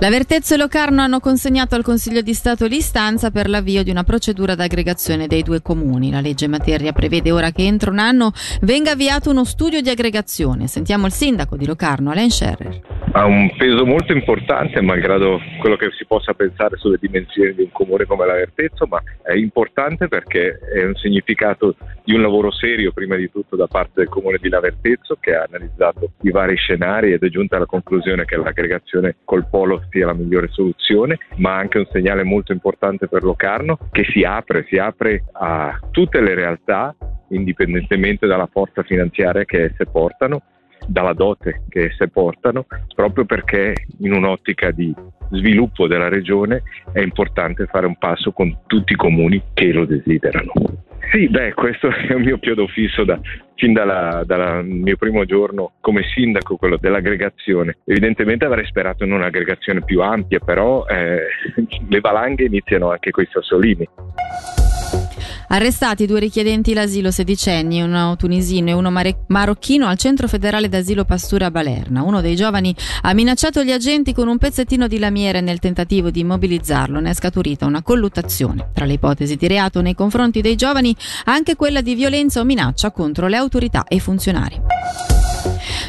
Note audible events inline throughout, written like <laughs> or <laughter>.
La Vertezzo e Locarno hanno consegnato al Consiglio di Stato l'istanza per l'avvio di una procedura d'aggregazione dei due comuni. La legge in materia prevede ora che entro un anno venga avviato uno studio di aggregazione. Sentiamo il sindaco di Locarno, Alain Scherrer. Ha un peso molto importante, malgrado quello che si possa pensare sulle dimensioni di un comune come la Vertezzo, ma è importante perché è un significato di un lavoro serio, prima di tutto da parte del comune di Lavertezzo, che ha analizzato i vari scenari ed è giunta alla conclusione che l'aggregazione col polo sia la migliore soluzione, ma anche un segnale molto importante per Locarno che si apre, si apre a tutte le realtà indipendentemente dalla forza finanziaria che esse portano, dalla dote che esse portano, proprio perché in un'ottica di sviluppo della regione è importante fare un passo con tutti i comuni che lo desiderano. Sì, beh, questo <laughs> è un mio chiodo fisso da, fin dal mio primo giorno come sindaco, quello dell'aggregazione. Evidentemente avrei sperato in un'aggregazione più ampia, però eh, <laughs> le valanghe iniziano anche con i sassolini. Arrestati due richiedenti l'asilo sedicenni, uno tunisino e uno mare- marocchino al centro federale d'asilo Pastura a Balerna. Uno dei giovani ha minacciato gli agenti con un pezzettino di lamiere nel tentativo di immobilizzarlo. Ne è scaturita una colluttazione. Tra le ipotesi di reato nei confronti dei giovani anche quella di violenza o minaccia contro le autorità e i funzionari.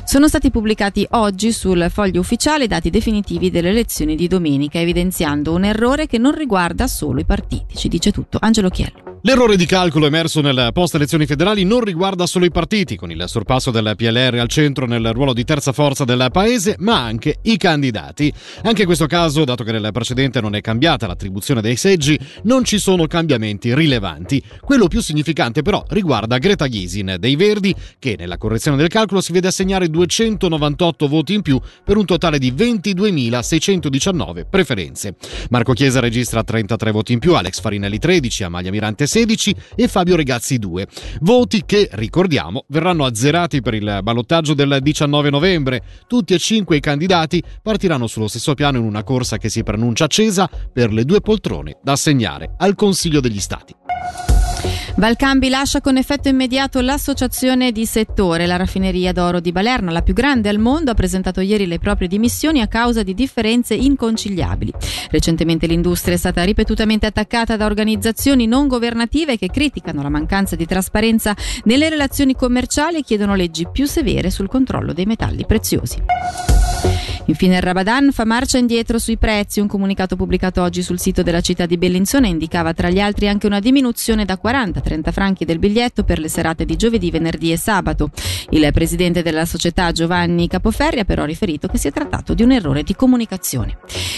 Sono stati pubblicati oggi sul foglio ufficiale i dati definitivi delle elezioni di domenica, evidenziando un errore che non riguarda solo i partiti. Ci dice tutto Angelo Chiello. L'errore di calcolo emerso nel post elezioni federali non riguarda solo i partiti, con il sorpasso del PLR al centro nel ruolo di terza forza del paese, ma anche i candidati. Anche in questo caso, dato che nel precedente non è cambiata l'attribuzione dei seggi, non ci sono cambiamenti rilevanti. Quello più significante però riguarda Greta Gysin dei Verdi, che nella correzione del calcolo si vede assegnare 298 voti in più per un totale di 22.619 preferenze. Marco Chiesa registra 33 voti in più, Alex Farinelli 13, Amalia Mirante 16 e Fabio Regazzi 2. Voti che, ricordiamo, verranno azzerati per il ballottaggio del 19 novembre. Tutti e cinque i candidati partiranno sullo stesso piano in una corsa che si preannuncia accesa per le due poltrone da assegnare al Consiglio degli Stati. Valcambi lascia con effetto immediato l'associazione di settore. La raffineria d'oro di Balerna, la più grande al mondo, ha presentato ieri le proprie dimissioni a causa di differenze inconciliabili. Recentemente l'industria è stata ripetutamente attaccata da organizzazioni non governative che criticano la mancanza di trasparenza nelle relazioni commerciali e chiedono leggi più severe sul controllo dei metalli preziosi. Infine il Rabadan fa marcia indietro sui prezzi. Un comunicato pubblicato oggi sul sito della città di Bellinzona indicava tra gli altri anche una diminuzione da 40 a 30 franchi del biglietto per le serate di giovedì, venerdì e sabato. Il presidente della società Giovanni Capoferri ha però riferito che si è trattato di un errore di comunicazione.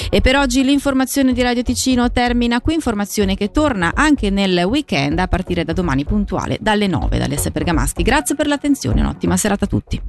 E per oggi l'informazione di Radio Ticino termina qui, informazione che torna anche nel weekend a partire da domani puntuale dalle 9 dalle 6 Bergamaschi. Grazie per l'attenzione, un'ottima serata a tutti.